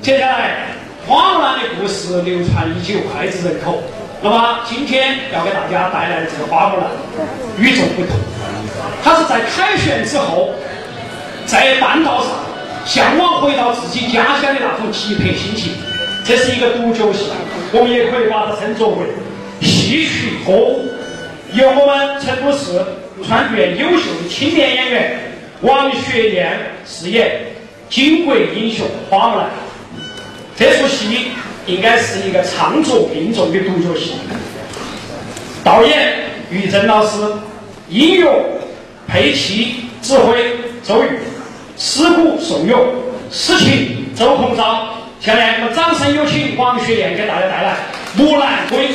接下来，花木兰的故事流传已久，脍炙人口。那么今天要给大家带来的这个花木兰与众不同，它是在凯旋之后，在半道上向往回到自己家乡的那种急迫心情。这是一个独角戏，我们也可以把它称作为戏曲歌舞，由我们成都市川剧院优秀的青年演员王雪燕饰演巾帼英雄花木兰。这出戏应该是一个唱作并重的独角戏。导演于正老师，音乐、配器、指挥周瑜，诗鼓宋咏，诗情周鸿章。下面我们掌声有请王学燕给大家带来《木兰归》。